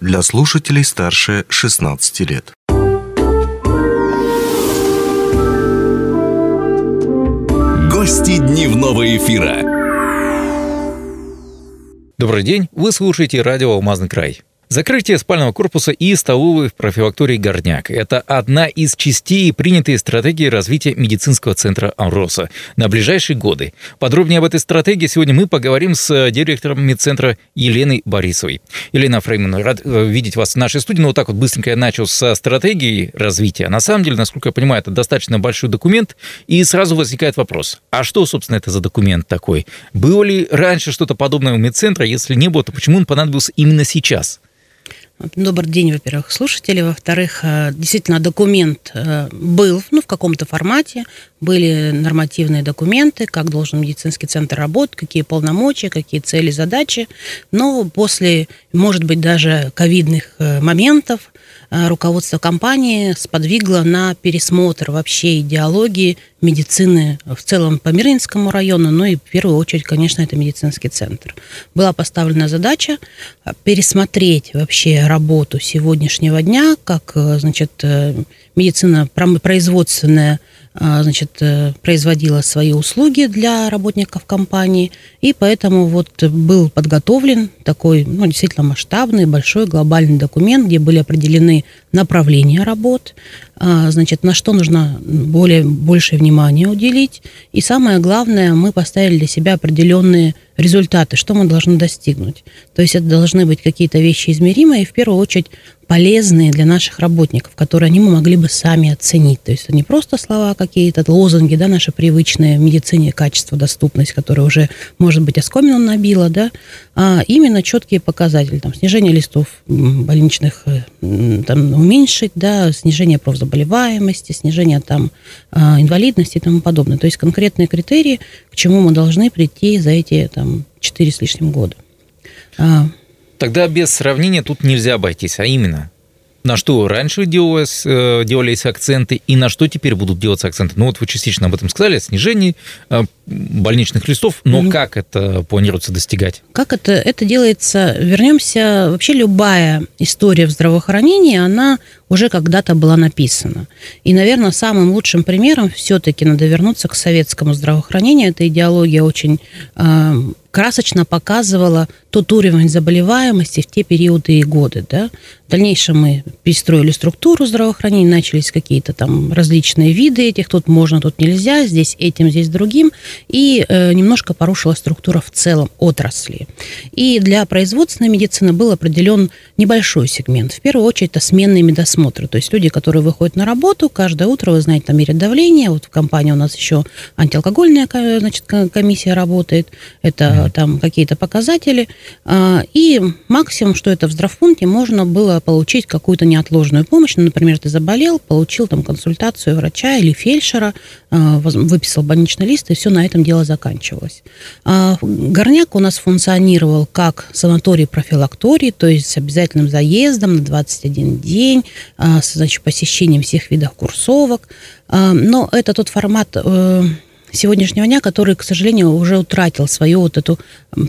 для слушателей старше 16 лет. Гости дневного эфира. Добрый день, вы слушаете радио «Алмазный край». Закрытие спального корпуса и столовой в профилактории «Горняк» – это одна из частей принятой стратегии развития медицинского центра «Амроса» на ближайшие годы. Подробнее об этой стратегии сегодня мы поговорим с директором медцентра Еленой Борисовой. Елена Фрейман, рад э, видеть вас в нашей студии. Ну, вот так вот быстренько я начал со стратегии развития. На самом деле, насколько я понимаю, это достаточно большой документ, и сразу возникает вопрос, а что, собственно, это за документ такой? Было ли раньше что-то подобное у медцентра? Если не было, то почему он понадобился именно сейчас? Добрый день, во-первых, слушатели. Во-вторых, э, действительно, документ э, был ну, в каком-то формате. Были нормативные документы, как должен медицинский центр работать, какие полномочия, какие цели, задачи. Но после, может быть, даже ковидных э, моментов руководство компании сподвигло на пересмотр вообще идеологии медицины в целом по Миринскому району, ну и в первую очередь, конечно, это медицинский центр. Была поставлена задача э, пересмотреть вообще работу сегодняшнего дня, как, э, значит, медицина производственная значит, э, производила свои услуги для работников компании, и поэтому вот был подготовлен такой, ну, действительно масштабный, большой глобальный документ, где были определены направления работ, а, значит, на что нужно более, большее внимание уделить, и самое главное, мы поставили для себя определенные результаты, что мы должны достигнуть. То есть это должны быть какие-то вещи измеримые, и в первую очередь полезные для наших работников, которые они могли бы сами оценить. То есть это не просто слова какие-то, лозунги, да, наши привычные в медицине, качество, доступность, которая уже, может быть, оскомину набила, да, а именно четкие показатели, там, снижение листов больничных, э, там, уменьшить, да, снижение профзаболеваемости, снижение там а, инвалидности и тому подобное. То есть конкретные критерии, к чему мы должны прийти за эти там четыре с лишним года. А, Тогда без сравнения тут нельзя обойтись, а именно на что раньше делалось, э, делались акценты и на что теперь будут делаться акценты. Ну вот вы частично об этом сказали, о снижении э, больничных листов, но mm как это планируется достигать? Как это? Это делается, вернемся, вообще любая история в здравоохранении, она уже когда-то была написана. И, наверное, самым лучшим примером все-таки надо вернуться к советскому здравоохранению. Эта идеология очень э, красочно показывала тот уровень заболеваемости в те периоды и годы. Да? В дальнейшем мы перестроили структуру здравоохранения, начались какие-то там различные виды этих. Тут можно, тут нельзя, здесь этим, здесь другим. И э, немножко порушила структура в целом отрасли. И для производственной медицины был определен небольшой сегмент. В первую очередь это сменные медосмотры. То есть люди, которые выходят на работу, каждое утро, вы знаете, там мерят давление. Вот в компании у нас еще антиалкогольная значит, комиссия работает. Это там какие-то показатели. А, и максимум, что это в здравпункте, можно было получить какую-то неотложную помощь. Ну, например, ты заболел, получил там консультацию врача или фельдшера, а, выписал больничный лист, и все на этом дело заканчивалось. А, горняк у нас функционировал как санаторий-профилакторий, то есть с обязательным заездом на 21 день, с значит, посещением всех видов курсовок. Но это тот формат э, сегодняшнего дня, который, к сожалению, уже утратил свою вот эту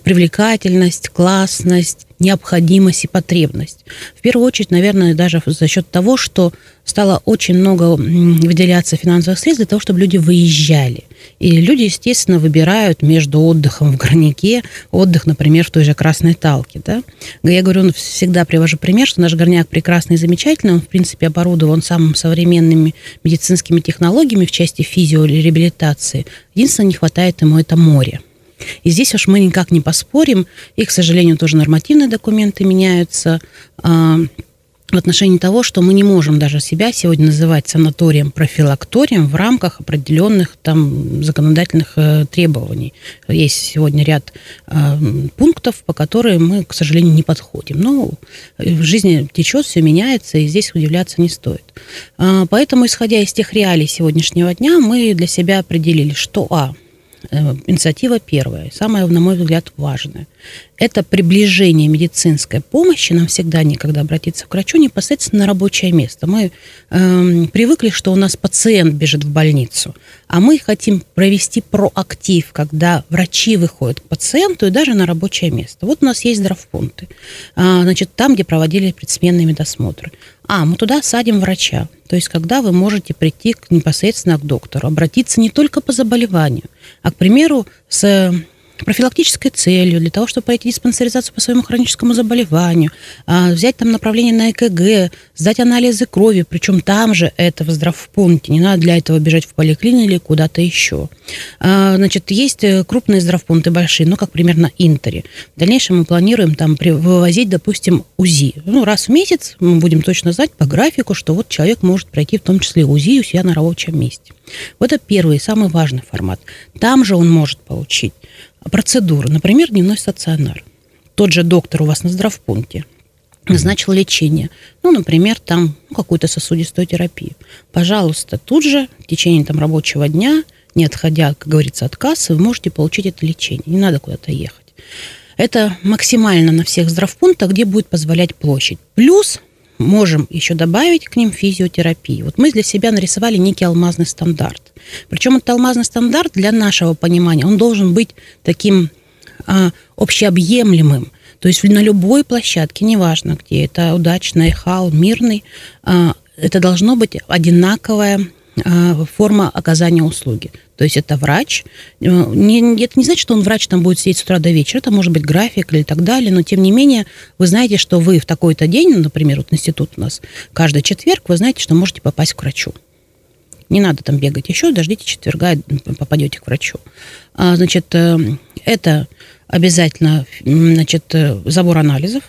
привлекательность, классность, необходимость и потребность. В первую очередь, наверное, даже за счет того, что стало очень много выделяться финансовых средств для того, чтобы люди выезжали. И люди, естественно, выбирают между отдыхом в горняке, отдых, например, в той же Красной Талке. Да? Я говорю, ну, всегда привожу пример, что наш горняк прекрасный и замечательный, он, в принципе, оборудован самыми современными медицинскими технологиями в части физиореабилитации. Единственное, не хватает ему это море. И здесь уж мы никак не поспорим, и, к сожалению, тоже нормативные документы меняются а, в отношении того, что мы не можем даже себя сегодня называть санаторием, профилакторием в рамках определенных там законодательных э, требований. Есть сегодня ряд э, пунктов, по которым мы, к сожалению, не подходим. Но в жизни течет, все меняется, и здесь удивляться не стоит. Э, поэтому, исходя из тех реалий сегодняшнего дня, мы для себя определили, что, а, Э, инициатива первая, самая, на мой взгляд, важная. Это приближение медицинской помощи, нам всегда некогда обратиться к врачу непосредственно на рабочее место. Мы э, привыкли, что у нас пациент бежит в больницу, а мы хотим провести проактив, когда врачи выходят к пациенту и даже на рабочее место. Вот у нас есть здравпункты, а, значит, там, где проводили предсменные медосмотры. А, мы туда садим врача. То есть, когда вы можете прийти непосредственно к доктору, обратиться не только по заболеванию, а, к примеру, с профилактической целью, для того, чтобы пройти диспансеризацию по своему хроническому заболеванию, а, взять там направление на ЭКГ, сдать анализы крови, причем там же это в здравпункте, не надо для этого бежать в поликлинику или куда-то еще. А, значит, есть э, крупные здравпункты большие, ну, как примерно Интере. В дальнейшем мы планируем там вывозить, допустим, УЗИ. Ну, раз в месяц мы будем точно знать по графику, что вот человек может пройти в том числе УЗИ у себя на рабочем месте. Вот это первый, самый важный формат. Там же он может получить процедуру, например, дневной стационар. Тот же доктор у вас на здравпункте назначил лечение. Ну, например, там ну, какую-то сосудистую терапию. Пожалуйста, тут же в течение там, рабочего дня, не отходя, как говорится, от кассы, вы можете получить это лечение. Не надо куда-то ехать. Это максимально на всех здравпунктах, где будет позволять площадь. Плюс можем еще добавить к ним физиотерапию. Вот мы для себя нарисовали некий алмазный стандарт. Причем этот алмазный стандарт для нашего понимания, он должен быть таким а, общеобъемлемым. То есть на любой площадке, неважно где, это удачный, хал, мирный, а, это должно быть одинаковое а, форма оказания услуги. То есть это врач. Э, это не значит, что он врач там будет сидеть с утра до вечера. Это может быть график или так далее. Но тем не менее, вы знаете, что вы в такой-то день, например, вот институт у нас каждый четверг, вы знаете, что можете попасть к врачу. Не надо там бегать еще, дождите четверга, попадете к врачу. А, значит, э, это обязательно значит, э, забор анализов,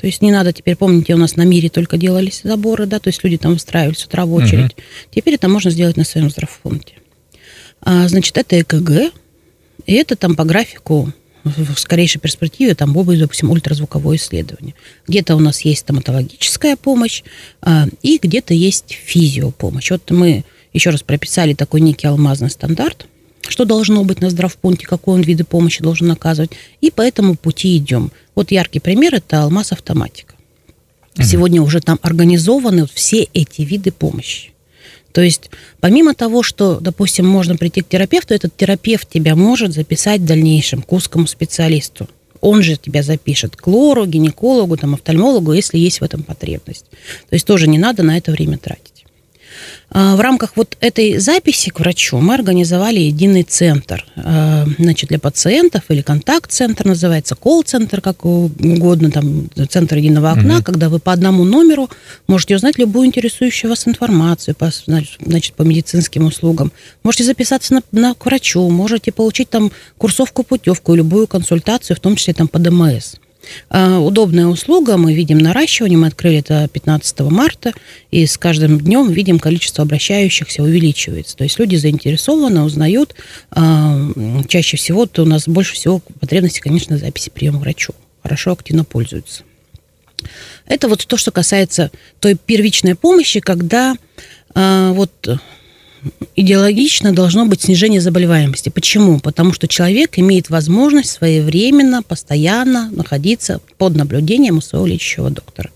то есть не надо теперь, помните, у нас на мире только делались заборы, да, то есть люди там выстраивались с утра в очередь. Угу. Теперь это можно сделать на своем здравфонде. А, значит, это ЭКГ, и это там по графику в скорейшей перспективе там будет, допустим, ультразвуковое исследование. Где-то у нас есть стоматологическая помощь, а, и где-то есть физиопомощь. Вот мы еще раз прописали такой некий алмазный стандарт, что должно быть на здравпункте, какой он виды помощи должен оказывать, и по этому пути идем. Вот яркий пример – это алмаз автоматика. Угу. Сегодня уже там организованы все эти виды помощи. То есть, помимо того, что, допустим, можно прийти к терапевту, этот терапевт тебя может записать в дальнейшем к узкому специалисту. Он же тебя запишет к лору, гинекологу, там, офтальмологу, если есть в этом потребность. То есть тоже не надо на это время тратить. А, в рамках вот этой записи к врачу мы организовали единый центр а, значит, для пациентов или контакт-центр называется, колл-центр, как угодно, там, центр единого окна, угу. когда вы по одному номеру можете узнать любую интересующую вас информацию по, значит, по медицинским услугам. Можете записаться на, на, к врачу, можете получить там курсовку, путевку, любую консультацию, в том числе там по ДМС. А, удобная услуга, мы видим наращивание, мы открыли это 15 марта, и с каждым днем видим количество обращающихся увеличивается. То есть люди заинтересованы, узнают. А, чаще всего то у нас больше всего потребности, конечно, записи приема врачу. Хорошо, активно пользуются. Это вот то, что касается той первичной помощи, когда а, вот идеологично должно быть снижение заболеваемости. Почему? Потому что человек имеет возможность своевременно, постоянно находиться под наблюдением у своего лечащего доктора.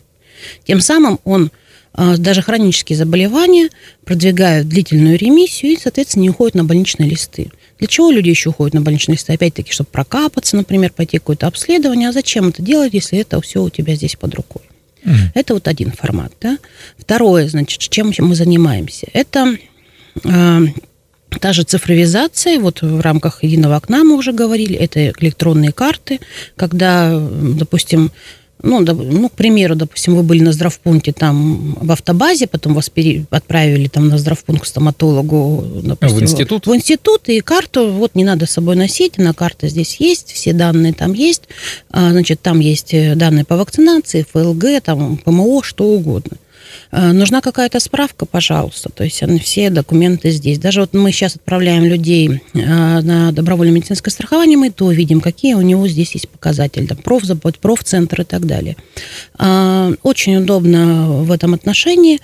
Тем самым он а, даже хронические заболевания продвигают длительную ремиссию и, соответственно, не уходят на больничные листы. Для чего люди еще уходят на больничные листы? Опять-таки, чтобы прокапаться, например, пойти какое-то обследование. А зачем это делать, если это все у тебя здесь под рукой? Mm. Это вот один формат. Да? Второе, значит, чем мы занимаемся? Это та же цифровизация, вот в рамках единого окна мы уже говорили, это электронные карты, когда, допустим, ну, ну, к примеру, допустим, вы были на здравпункте там в автобазе, потом вас пере... отправили там на здравпункт к стоматологу, допустим, в институт? В институт, и карту вот не надо с собой носить, на карта здесь есть, все данные там есть, а, значит, там есть э, данные по вакцинации, ФЛГ, там, ПМО, что угодно. Э, нужна какая-то справка, пожалуйста. То есть все документы здесь. Даже вот мы сейчас отправляем людей э, на добровольное медицинское страхование, мы то видим, какие у него здесь есть показатели. Там, профзабот, профцентр и так далее. Э, очень удобно в этом отношении,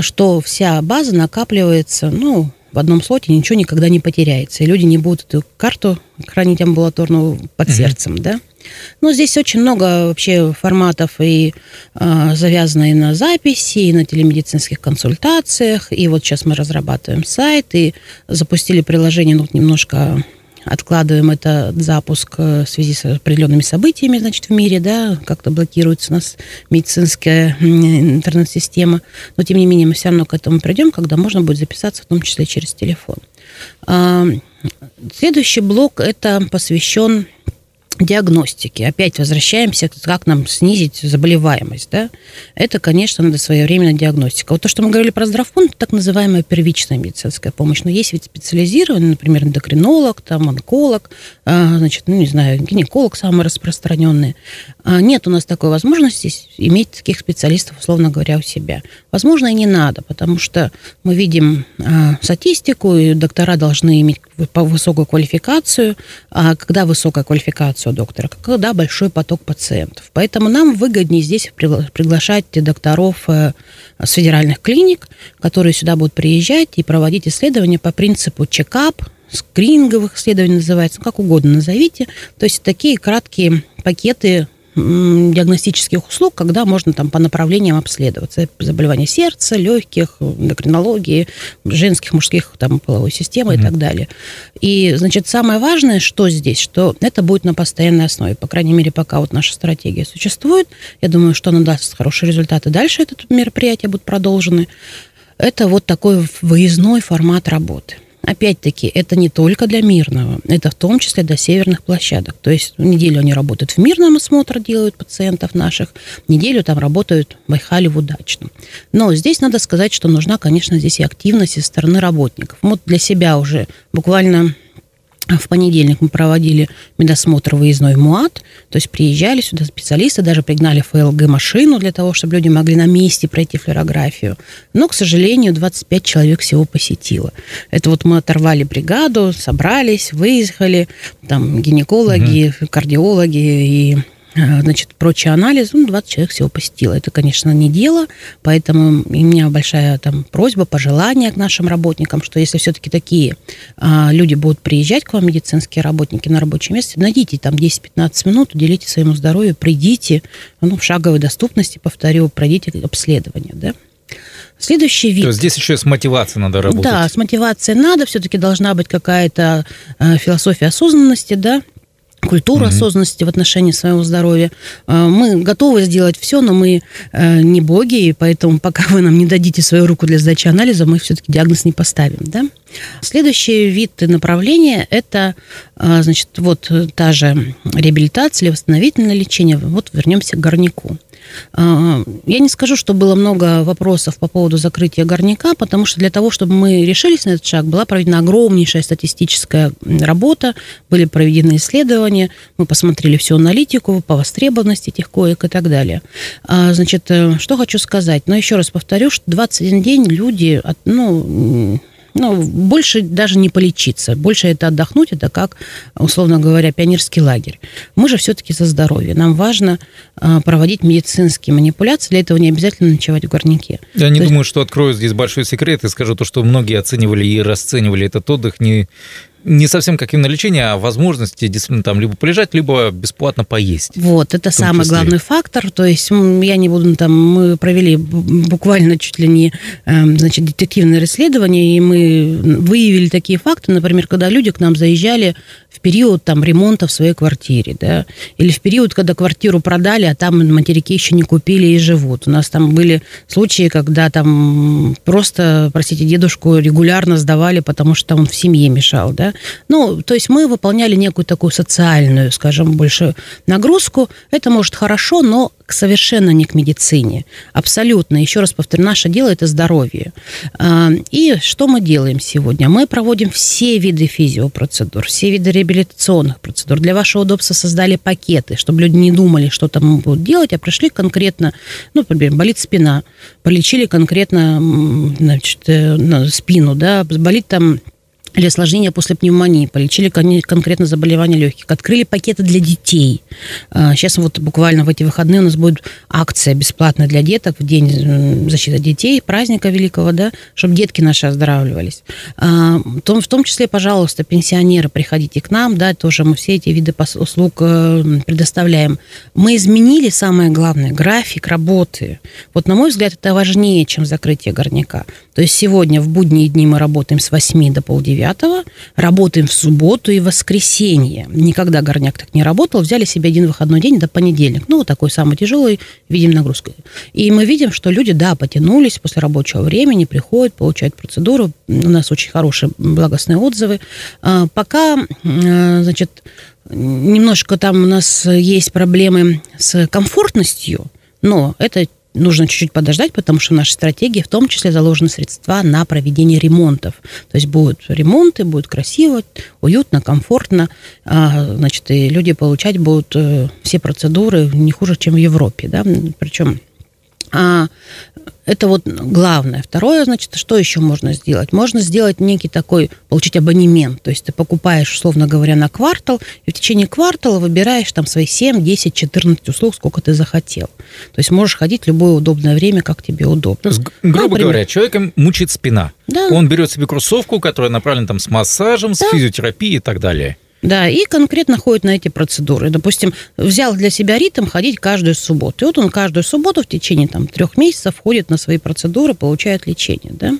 что вся база накапливается, ну, в одном слоте ничего никогда не потеряется, и люди не будут эту карту хранить амбулаторную под mm-hmm. сердцем, да. Но здесь очень много вообще форматов и э, завязано и на записи, и на телемедицинских консультациях. И вот сейчас мы разрабатываем сайт и запустили приложение, ну, немножко откладываем это запуск э, в связи с определенными событиями, значит, в мире, да, как-то блокируется у нас медицинская интернет-система, но тем не менее мы все равно к этому придем, когда можно будет записаться, в том числе через телефон. А, следующий блок это посвящен диагностики. Опять возвращаемся, как нам снизить заболеваемость. Да? Это, конечно, надо своевременная диагностика. Вот то, что мы говорили про здравфонд, так называемая первичная медицинская помощь. Но есть ведь специализированный, например, эндокринолог, там, онколог, а, значит, ну, не знаю, гинеколог самый распространенный. А, нет у нас такой возможности иметь таких специалистов, условно говоря, у себя. Возможно, и не надо, потому что мы видим а, статистику, и доктора должны иметь высокую квалификацию. А когда высокая квалификация у доктора? Когда большой поток пациентов. Поэтому нам выгоднее здесь приглашать докторов э, с федеральных клиник, которые сюда будут приезжать и проводить исследования по принципу чекап, скрининговых исследований называется, ну, как угодно назовите. То есть такие краткие пакеты диагностических услуг, когда можно там по направлениям обследоваться. Заболевания сердца, легких, эндокринологии, женских, мужских, там, половой системы mm-hmm. и так далее. И, значит, самое важное, что здесь, что это будет на постоянной основе. По крайней мере, пока вот наша стратегия существует. Я думаю, что она даст хорошие результаты. Дальше это мероприятия будут продолжены. Это вот такой выездной формат работы. Опять-таки, это не только для мирного, это в том числе для северных площадок. То есть неделю они работают в мирном осмотр, делают пациентов наших, неделю там работают в Байхале в удачном. Но здесь надо сказать, что нужна, конечно, здесь и активность со стороны работников. Вот для себя уже буквально в понедельник мы проводили медосмотр выездной в МУАТ, то есть приезжали сюда специалисты, даже пригнали ФЛГ-машину для того, чтобы люди могли на месте пройти флюорографию. Но, к сожалению, 25 человек всего посетило. Это вот мы оторвали бригаду, собрались, выехали, там гинекологи, угу. кардиологи и значит, прочий анализ, ну, 20 человек всего посетило. Это, конечно, не дело, поэтому у меня большая там просьба, пожелание к нашим работникам, что если все-таки такие а, люди будут приезжать к вам, медицинские работники, на рабочее место, найдите там 10-15 минут, уделите своему здоровью, придите, ну, в шаговой доступности, повторю, пройдите обследование, да. Следующий вид. То есть здесь еще с мотивацией надо работать. Да, с мотивацией надо, все-таки должна быть какая-то э, философия осознанности, да, культуру mm-hmm. осознанности в отношении своего здоровья. А, мы готовы сделать все, но мы э, не боги, и поэтому пока вы нам не дадите свою руку для сдачи анализа, мы все-таки диагноз не поставим. Да? Следующий вид направления – это, а, значит, вот та же реабилитация или восстановительное лечение. Вот вернемся к горняку. А, я не скажу, что было много вопросов по поводу закрытия горняка, потому что для того, чтобы мы решились на этот шаг, была проведена огромнейшая статистическая работа, были проведены исследования, мы посмотрели всю аналитику по востребованности этих коек и так далее. А, значит, э, что хочу сказать. Но еще раз повторю, что 21 день люди, ну, ну, больше даже не полечиться, больше это отдохнуть, это как, условно говоря, пионерский лагерь. Мы же все-таки за здоровье. Нам важно а, проводить медицинские манипуляции, для этого не обязательно ночевать в горняке. Я не то думаю, есть... что открою здесь большой секрет и скажу то, что многие оценивали и расценивали этот отдых не не совсем как именно лечение, а возможности действительно там либо полежать, либо бесплатно поесть. Вот, это самый числе. главный фактор. То есть я не буду там, мы провели буквально чуть ли не эм, значит, детективное расследование, и мы выявили такие факты, например, когда люди к нам заезжали в период там ремонта в своей квартире, да, или в период, когда квартиру продали, а там материки еще не купили и живут. У нас там были случаи, когда там просто, простите, дедушку регулярно сдавали, потому что он в семье мешал, да. Ну, то есть мы выполняли некую такую социальную, скажем, больше нагрузку. Это может хорошо, но совершенно не к медицине. Абсолютно. Еще раз повторю, наше дело – это здоровье. А, и что мы делаем сегодня? Мы проводим все виды физиопроцедур, все виды реабилитационных процедур. Для вашего удобства создали пакеты, чтобы люди не думали, что там будут делать, а пришли конкретно, ну, например, болит спина, полечили конкретно значит, э, спину, да, болит там или осложнения после пневмонии, полечили конкретно заболевания легких, открыли пакеты для детей. Сейчас вот буквально в эти выходные у нас будет акция бесплатная для деток в День защиты детей, праздника великого, да, чтобы детки наши оздоравливались. В том, в том числе, пожалуйста, пенсионеры, приходите к нам, да, тоже мы все эти виды услуг э, предоставляем. Мы изменили, самое главное, график работы. Вот, на мой взгляд, это важнее, чем закрытие горняка. То есть сегодня в будние дни мы работаем с 8 до полдевятого, работаем в субботу и воскресенье. Никогда горняк так не работал, взяли себе один выходной день до понедельника. Ну, такой самый тяжелый, видим нагрузку. И мы видим, что люди, да, потянулись после рабочего времени, приходят, получают процедуру. У нас очень хорошие благостные отзывы. А, пока, а, значит, немножко там у нас есть проблемы с комфортностью, но это нужно чуть-чуть подождать, потому что в нашей стратегии в том числе заложены средства на проведение ремонтов. То есть будут ремонты, будет красиво, уютно, комфортно, а, значит, и люди получать будут э, все процедуры не хуже, чем в Европе, да, причем а это вот главное. Второе, значит, что еще можно сделать? Можно сделать некий такой, получить абонемент. То есть ты покупаешь, условно говоря, на квартал, и в течение квартала выбираешь там свои 7, 10, 14 услуг, сколько ты захотел. То есть можешь ходить в любое удобное время, как тебе удобно. То есть, грубо Например, говоря, человеком мучит спина. Да. Он берет себе кроссовку, которая направлена там с массажем, да. с физиотерапией и так далее. Да, и конкретно ходит на эти процедуры. Допустим, взял для себя ритм ходить каждую субботу. И вот он каждую субботу в течение там, трех месяцев ходит на свои процедуры, получает лечение. Да?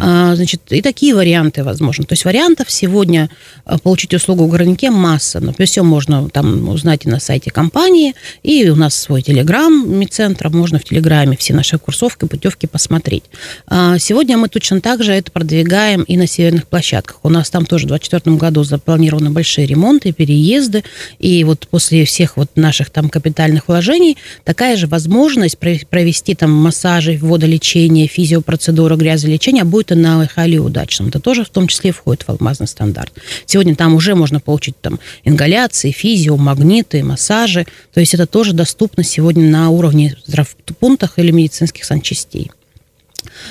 А, значит, и такие варианты возможны. То есть вариантов сегодня а, получить услугу в городнике масса. Но все можно там узнать и на сайте компании, и у нас свой телеграм медцентра, можно в телеграме все наши курсовки, путевки посмотреть. А, сегодня мы точно так же это продвигаем и на северных площадках. У нас там тоже в 2024 году запланированы большие ремонты, переезды, и вот после всех вот наших там капитальных вложений такая же возможность провести там массажи, водолечение, физиопроцедуры, грязолечение лечения будет на Хайли удачным. Это тоже в том числе входит в алмазный стандарт. Сегодня там уже можно получить там ингаляции, физио, магниты, массажи. То есть это тоже доступно сегодня на уровне здравпунктах или медицинских санчастей.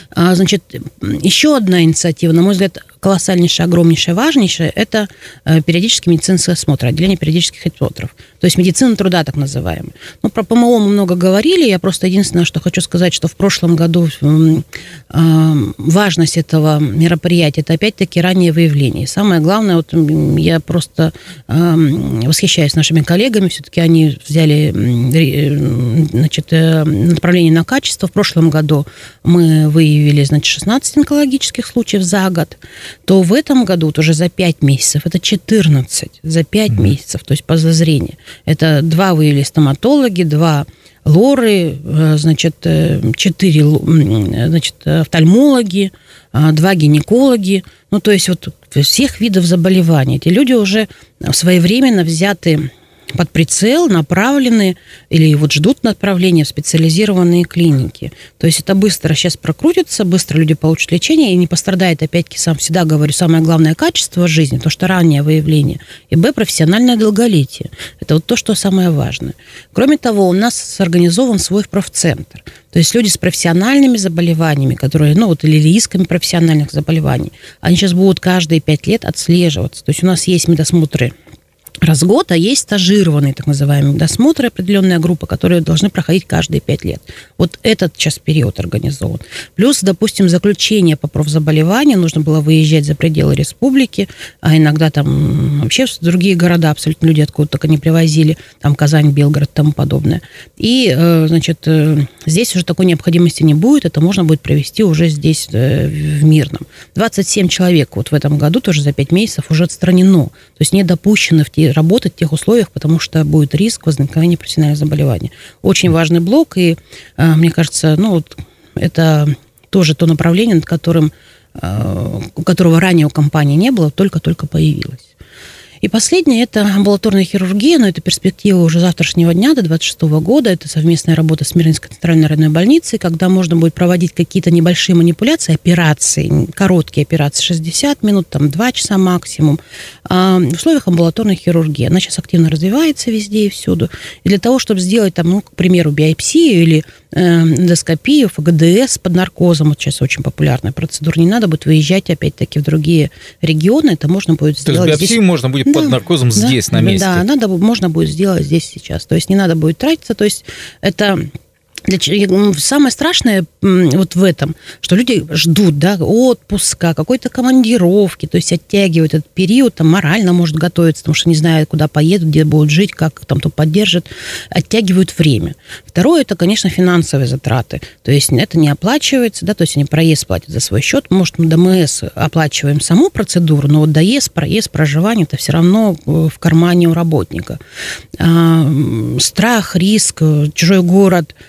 А, значит, еще одна инициатива, на мой взгляд, колоссальнейшая, огромнейшая, важнейшая, это э, периодический медицинский осмотр, отделение периодических осмотров. То есть медицина труда, так называемая. Ну, про ПМО мы много говорили, я просто единственное, что хочу сказать, что в прошлом году э, важность этого мероприятия, это опять-таки раннее выявление. Самое главное, вот я просто э, восхищаюсь нашими коллегами, все-таки они взяли значит, направление на качество. В прошлом году мы выявили, значит, 16 онкологических случаев за год то в этом году вот уже за 5 месяцев это 14, за 5 mm-hmm. месяцев, то есть по зазрению. Это два выявили стоматологи, два лоры, э, значит, э, четыре значит, офтальмологи, два гинекологи. Ну, то есть вот всех видов заболеваний. Эти люди уже своевременно взяты под прицел направлены или вот ждут направления в специализированные клиники. То есть это быстро сейчас прокрутится, быстро люди получат лечение и не пострадает, опять-таки, сам всегда говорю, самое главное качество жизни, то, что раннее выявление, и, б, профессиональное долголетие. Это вот то, что самое важное. Кроме того, у нас сорганизован свой профцентр. То есть люди с профессиональными заболеваниями, которые, ну вот, или рисками профессиональных заболеваний, они сейчас будут каждые пять лет отслеживаться. То есть у нас есть медосмотры раз в год, а есть стажированные, так называемые, досмотры, определенная группа, которые должны проходить каждые пять лет. Вот этот сейчас период организован. Плюс, допустим, заключение по профзаболеванию, нужно было выезжать за пределы республики, а иногда там вообще в другие города абсолютно люди откуда только не привозили, там Казань, Белгород и тому подобное. И, э, значит, э, здесь уже такой необходимости не будет, это можно будет провести уже здесь, э, в Мирном. 27 человек вот в этом году тоже за 5 месяцев уже отстранено, то есть не допущено в те работать в тех условиях, потому что будет риск возникновения профессионального заболевания. Очень важный блок, и э, мне кажется, ну, это тоже то направление, над которым, э, которого ранее у компании не было, только-только появилось. И последнее – это амбулаторная хирургия, но это перспектива уже завтрашнего дня, до 26 года. Это совместная работа с Мирнинской центральной родной больницей, когда можно будет проводить какие-то небольшие манипуляции, операции, короткие операции, 60 минут, там 2 часа максимум, а, в условиях амбулаторной хирургии. Она сейчас активно развивается везде и всюду. И для того, чтобы сделать, там, ну, к примеру, биопсию или эндоскопию, ФГДС под наркозом. Вот сейчас очень популярная процедура. Не надо будет выезжать, опять-таки, в другие регионы. Это можно будет сделать То есть биопсию здесь. можно будет да, под наркозом да, здесь, на месте? Да, надо, можно будет сделать здесь сейчас. То есть не надо будет тратиться. То есть это для, самое страшное вот в этом, что люди ждут да, отпуска, какой-то командировки, то есть оттягивают этот период, там морально может готовиться, потому что не знают, куда поедут, где будут жить, как там то поддержат, оттягивают время. Второе, это, конечно, финансовые затраты. То есть это не оплачивается, да, то есть они проезд платят за свой счет. Может, мы ДМС оплачиваем саму процедуру, но вот доезд, проезд, проживание, это все равно э, в кармане у работника. А, страх, риск, э, чужой город –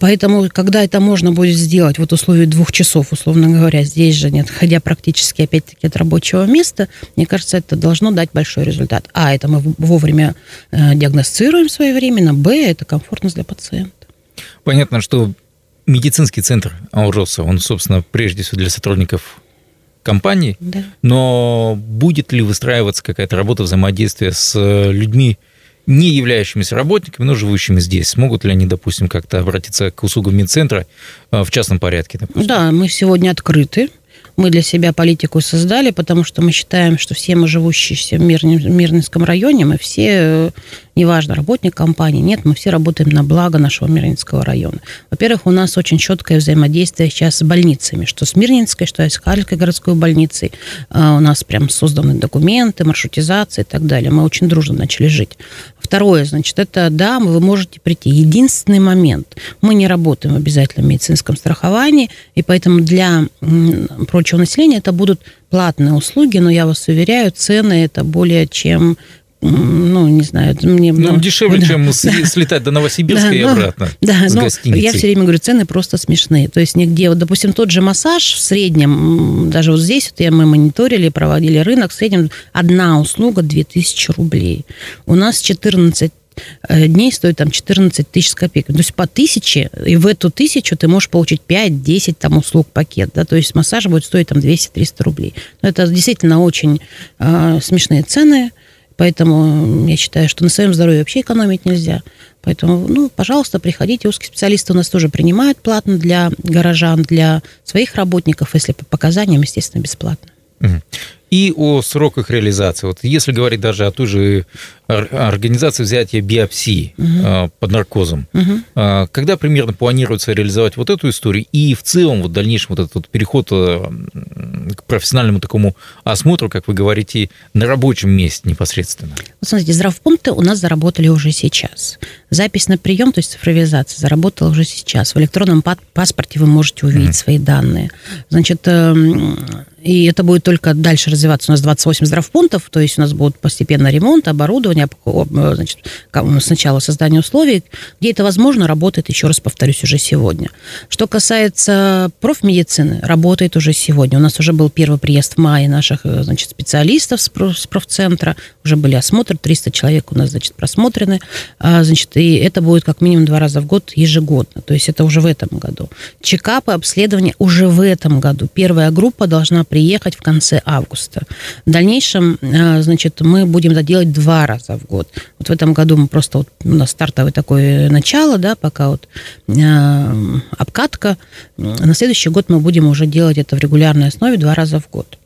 Поэтому, когда это можно будет сделать вот условии двух часов, условно говоря, здесь же, не отходя практически, опять-таки, от рабочего места, мне кажется, это должно дать большой результат. А, это мы вовремя э, диагностируем своевременно. Б, это комфортность для пациента. Понятно, что медицинский центр Ауроса, он, собственно, прежде всего для сотрудников компании, да. но будет ли выстраиваться какая-то работа взаимодействия с э, людьми, не являющимися работниками, но живущими здесь. Смогут ли они, допустим, как-то обратиться к услугам медцентра э, в частном порядке? Допустим? Да, мы сегодня открыты. Мы для себя политику создали, потому что мы считаем, что все мы живущие в Мирнинском районе, мы все э, неважно, работник компании, нет, мы все работаем на благо нашего Мирнинского района. Во-первых, у нас очень четкое взаимодействие сейчас с больницами, что с Мирнинской, что с Харьковской городской больницей. А, у нас прям созданы документы, маршрутизация и так далее. Мы очень дружно начали жить. Второе, значит, это, да, вы можете прийти. Единственный момент. Мы не работаем в обязательном медицинском страховании, и поэтому для прочего населения это будут платные услуги, но я вас уверяю, цены это более чем ну, не знаю, мне... Ну, ну дешевле, да, чем да, слетать до Новосибирска да, и обратно да, с но Я все время говорю, цены просто смешные. То есть нигде, вот, допустим, тот же массаж в среднем, даже вот здесь вот я, мы мониторили, проводили рынок, в среднем одна услуга 2000 рублей. У нас 14 э, дней стоит там 14 тысяч с копейками. То есть по тысяче, и в эту тысячу ты можешь получить 5-10 там услуг пакет, да, то есть массаж будет стоить там 200-300 рублей. Но это действительно очень э, смешные цены, Поэтому я считаю, что на своем здоровье вообще экономить нельзя. Поэтому, ну, пожалуйста, приходите. Узкие специалисты у нас тоже принимают платно для горожан, для своих работников, если по показаниям, естественно, бесплатно. И о сроках реализации. Вот если говорить даже о той же организации взятия биопсии угу. под наркозом, угу. когда примерно планируется реализовать вот эту историю и в целом вот дальнейшем вот этот вот переход а, к профессиональному такому осмотру, как вы говорите, на рабочем месте непосредственно? Вот смотрите, здравпункты у нас заработали уже сейчас. Запись на прием, то есть цифровизация, заработала уже сейчас. В электронном паспорте вы можете увидеть угу. свои данные. Значит, эм, и это будет только дальше развиваться. У нас 28 здравпунктов, то есть у нас будет постепенно ремонт, оборудование, значит, сначала создание условий, где это возможно, работает, еще раз повторюсь, уже сегодня. Что касается профмедицины, работает уже сегодня. У нас уже был первый приезд в мае наших значит, специалистов с профцентра, уже были осмотры, 300 человек у нас, значит, просмотрены, а, значит, и это будет как минимум два раза в год ежегодно, то есть это уже в этом году. Чекапы, обследования уже в этом году. Первая группа должна приехать в конце августа. В дальнейшем, а, значит, мы будем это делать два раза в год. Вот в этом году мы просто, вот, у нас стартовое такое начало, да, пока вот э, обкатка. На следующий год мы будем уже делать это в регулярной основе два раза в год.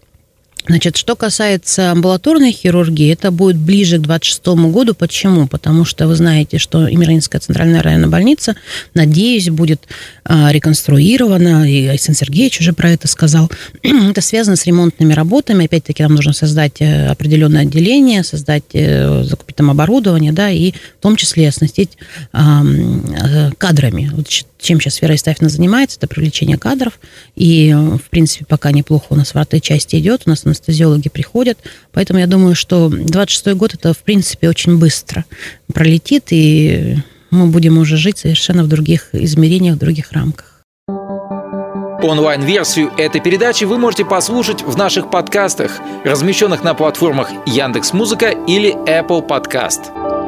Значит, что касается амбулаторной хирургии, это будет ближе к 26 году. Почему? Потому что вы знаете, что Емельянинская центральная районная больница, надеюсь, будет а, реконструирована, и Александр Сергеевич уже про это сказал. это связано с ремонтными работами. Опять-таки, нам нужно создать э, определенное отделение, создать, э, закупить там оборудование, да, и в том числе оснастить а, кадрами. Вот чем сейчас Вера Истафина занимается, это привлечение кадров. И, в принципе, пока неплохо у нас в этой части идет. У нас анестезиологи приходят. Поэтому я думаю, что 26 год это, в принципе, очень быстро пролетит, и мы будем уже жить совершенно в других измерениях, в других рамках. Онлайн-версию этой передачи вы можете послушать в наших подкастах, размещенных на платформах Яндекс.Музыка или Apple Podcast.